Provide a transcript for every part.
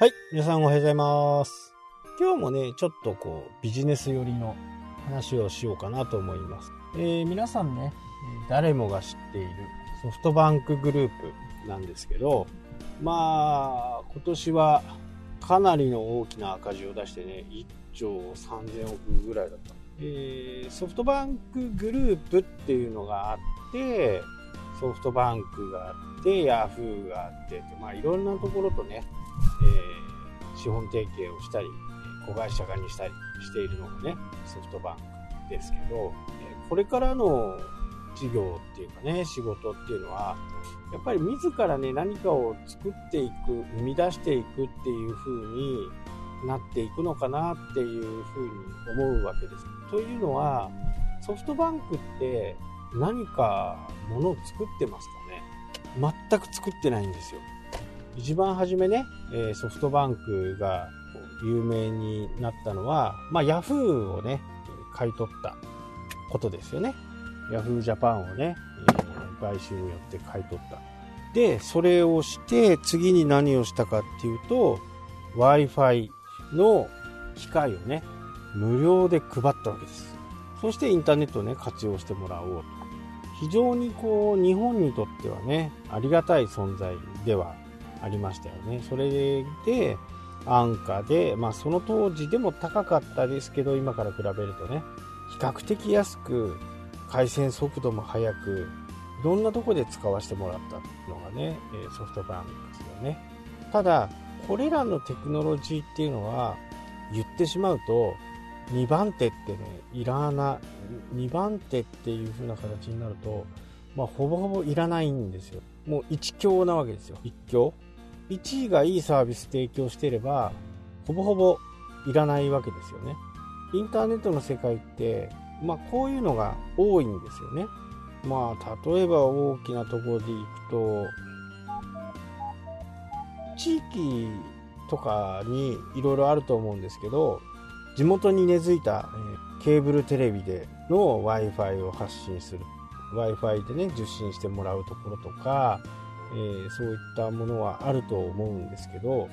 はい、皆さんおはようございます。今日もね、ちょっとこう、ビジネス寄りの話をしようかなと思います。えー皆さんね、誰もが知っているソフトバンクグループなんですけど、まあ、今年はかなりの大きな赤字を出してね、1兆3000億ぐらいだった。えーソフトバンクグループっていうのがあって、ソフトバンクがあって、ヤフーがあって、まあいろんなところとね、えー資本提携をしたり、子会社化にしたりしているのがね、ソフトバンクですけど、えこれからの事業っていうかね、仕事っていうのは、やっぱり自らね、何かを作っていく、生み出していくっていう風になっていくのかなっていう風に思うわけです。というのは、ソフトバンクって何かものを作ってますかね全く作ってないんですよ。一番初めね、えソフトバンクが有名になったのは、まあ、ヤフーをね、買い取ったことですよね。ヤフージャパンをね、え買収によって買い取った。で、それをして、次に何をしたかっていうと、Wi-Fi の機械をね、無料で配ったわけです。そしてインターネットをね、活用してもらおうと。非常にこう、日本にとってはね、ありがたい存在ではありましたよね。それで、安価で、まあその当時でも高かったですけど、今から比べるとね、比較的安く、回線速度も速く、いろんなとこで使わせてもらったのがね、ソフトバンクですよね。ただ、これらのテクノロジーっていうのは、言ってしまうと、2番手ってね、いらな、2番手っていう風な形になると、まあ、ほぼほぼいらないんですよ。もう一強なわけですよ。一強。1位がいいサービス提供してれば、ほぼほぼいらないわけですよね。インターネットの世界って、まあ、こういうのが多いんですよね。まあ、例えば大きなところでいくと、地域とかにいろいろあると思うんですけど、地元に根付いた、えケーブルテレビでの Wi-Fi を発信する。Wi-Fi でね、受信してもらうところとか、えーそういったものはあると思うんですけど、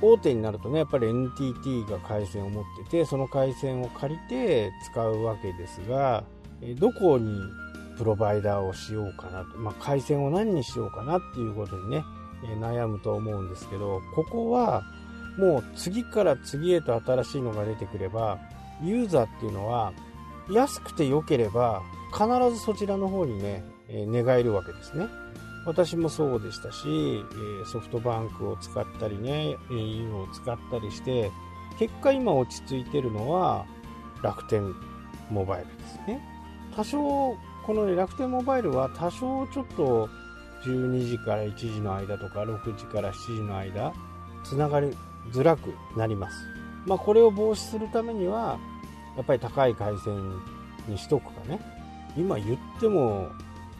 大手になるとね、やっぱり NTT が回線を持ってて、その回線を借りて使うわけですが、えどこにプロバイダーをしようかなと、まあ、回線を何にしようかなっていうことにね、え悩むと思うんですけど、ここはもう次から次へと新しいのが出てくれば、ユーザーっていうのは安くて良ければ必ずそちらの方にね、え寝返るわけですね。私もそうでしたし、ソフトバンクを使ったりね、au を使ったりして、結果今落ち着いてるのは楽天モバイルですね。多少、このね、楽天モバイルは多少ちょっと12時から1時の間とか6時から7時の間、つながりづらくなります。まあこれを防止するためには、やっぱり高い回線にしとくかね。今言っても、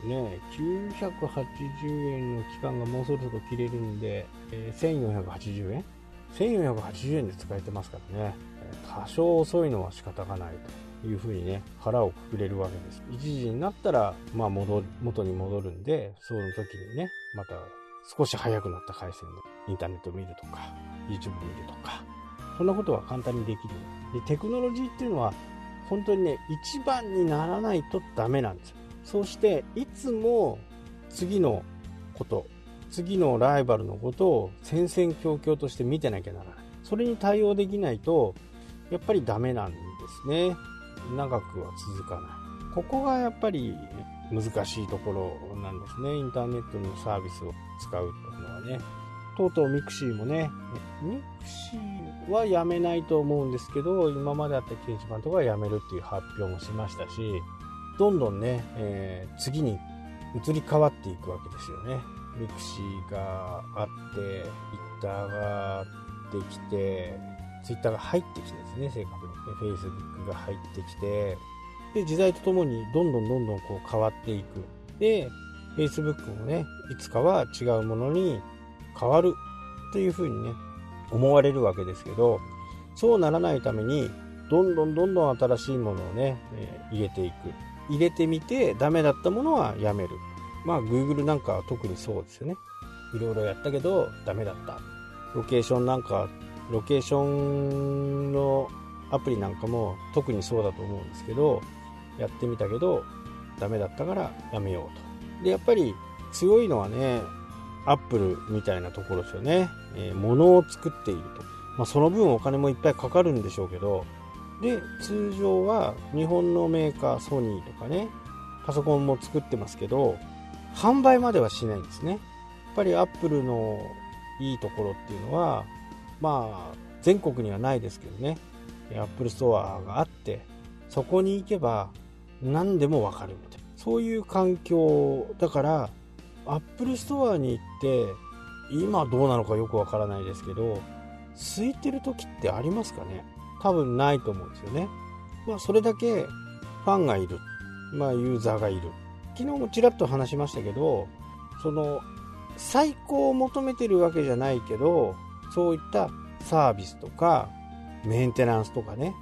ね、980円の期間がもうそろそろ切れるんで、えー1480円 ?1480 円で使えてますからね。多少遅いのは仕方がないというふうにね、腹をくくれるわけです。1時になったら、まあ戻る、元に戻るんで、その時にね、また少し早くなった回線でインターネットを見るとか、YouTube 見るとか、そんなことは簡単にできる。で、テクノロジーっていうのは、本当にね、一番にならないとダメなんですよ。そして、いつも次のこと、次のライバルのことを戦々恐々として見てなきゃならない。それに対応できないと、やっぱりダメなんですね。長くは続かない。ここがやっぱり難しいところなんですね。インターネットのサービスを使うというのはね。とうとうミクシーもね、ミクシーはやめないと思うんですけど、今まであった掲示板とかはやめるっていう発表もしましたし、どんどんね、えー次に移り変わっていくわけですよね。ミクシーがあって、ツイッターができて、ツイッターが入ってきてですね、正確に。フェイスブックが入ってきて、で、時代とともにどんどんどんどんこう変わっていく。で、Facebook もね、いつかは違うものに変わるというふうにね、思われるわけですけど、そうならないために、どんどんどんどん新しいものをね、えー入れていく。入れてみて、ダメだったものはやめる。まあ、Google なんかは特にそうですよね。いろいろやったけど、ダメだった。ロケーションなんかロケーションのアプリなんかも特にそうだと思うんですけどやってみたけどダメだったからやめようと。でやっぱり強いのはねアップルみたいなところですよね、えー、物を作っていると、まあ、その分お金もいっぱいかかるんでしょうけどで通常は日本のメーカーソニーとかねパソコンも作ってますけど販売まではしないんですね。やっぱりアップルのいいところっていうのはまあ全国にはないですけどね。アップルストアがあってそこに行けば何でもわかるみたいな。そういう環境だからアップルストアに行って今どうなのかよくわからないですけど空いてる時ってありますかね？多分ないと思うんですよね。まあそれだけファンがいる。まあユーザーがいる。昨日もちらっと話しましたけどその最高を求めてるわけじゃないけどそういったサービスとかメンテナンスとかね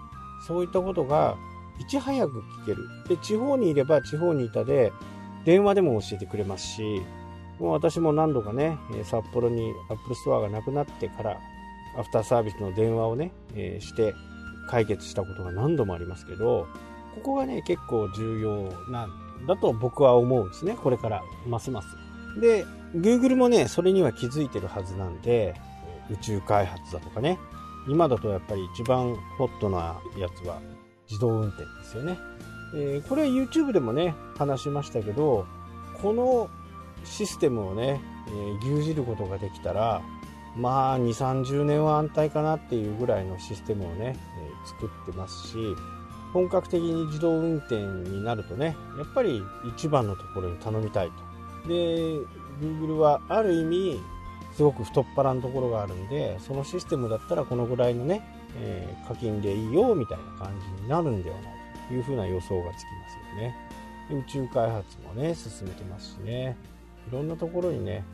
そういったことがいち早く聞ける。で地方にいれば地方にいたで電話でも教えてくれますしもう私も何度かね札幌にアップルストアがなくなってからアフターサービスの電話をね、して解決したことが何度もありますけどここがね結構重要なんだと僕は思うんですねこれから。ますます。で Google もねそれには気づいてるはずなんで宇宙開発だとかね今だとやっぱり一番ホットなやつは自動運転ですよね、えー、これは YouTube でもね話しましたけどこのシステムをね、えー、牛耳ることができたらまあ2 3 0年は安泰かなっていうぐらいのシステムをね、えー、作ってますし本格的に自動運転になるとねやっぱり一番のところに頼みたいと。で Google はある意味すごく太っ腹なところがあるんでそのシステムだったらこのぐらいのね、えー、課金でいいよみたいな感じになるんではないというふうな予想がつきますよね。宇宙開発もね進めてますしね。いろんなところにね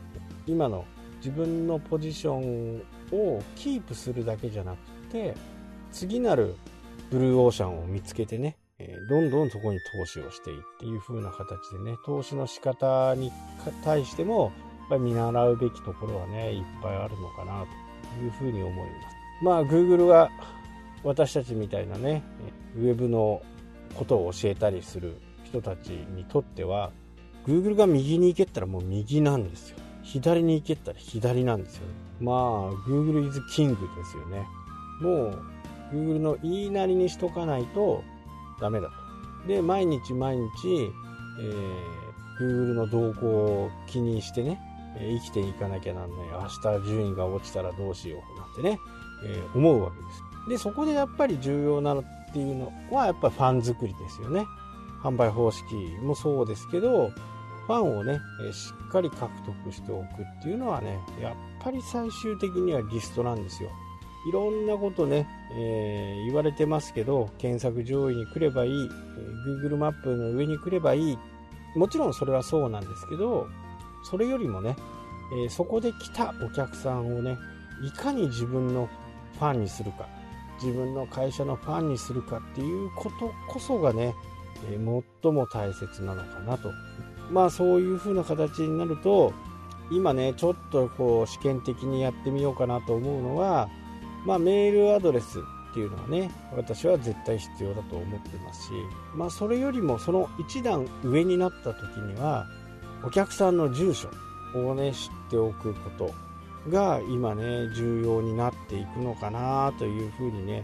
今の自分のポジションをキープするだけじゃなくて次なるブルーオーシャンを見つけてねどんどんそこに投資をしていっていう風な形でね投資の仕方に対してもやっぱり見習うべきところはねいっぱいあるのかなというふうに思います。まあ Google は私たちみたいなねウェブのことを教えたりする人たちにとっては Google が右に行けたらもう右なんですよ。左に行けたら左なんですよ。まあ Google is King ですよね。もう Google の言いなりにしとかないとダメだと。で毎日毎日、えー、Google の動向を気にしてね生きていかなきゃなんない。明日順位が落ちたらどうしよう。なんてね、え、思うわけです。でそこでやっぱり重要なのっていうのはやっぱりファン作りですよね。販売方式もそうですけどファンをねしっかり獲得しておくっていうのはねやっぱり最終的にはリストなんですよ。いろんなことね、えー、言われてますけど検索上位に来ればいい、えー、Google マップの上に来ればいい。もちろんそれはそうなんですけどそれよりもね、えー、そこで来たお客さんをねいかに自分のファンにするか自分の会社のファンにするかっていうことこそがね、最も大切なのかなと。まあそういう風な形になると今ねちょっとこう試験的にやってみようかなと思うのは、まあ、メールアドレスっていうのはね私は絶対必要だと思ってますし、まあ、それよりもその一段上になった時にはお客さんの住所をね知っておくこと。が今ね重要になっていくのかなというふうにね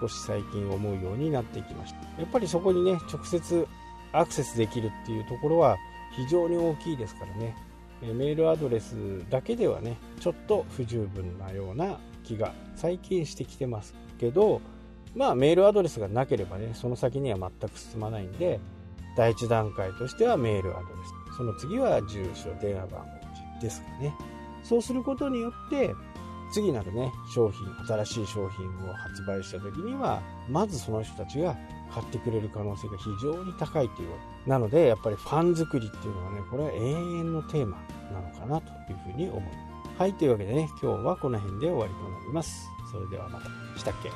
少し最近思うようになってきました。やっぱりそこにね直接アクセスできるっていうところは非常に大きいですからね。メールアドレスだけではねちょっと不十分なような気が最近してきてますけどまあメールアドレスがなければねその先には全く進まないんで第一段階としてはメールアドレス。その次は住所、電話番号ですかね。そうすることによって、次なるね、商品、新しい商品を発売した時には、まずその人たちが買ってくれる可能性が非常に高いというわけなので、やっぱりファン作りっていうのはね、これは永遠のテーマなのかなというふうに思います。はい、というわけでね、今日はこの辺で終わりとなります。それではまた。したっけ？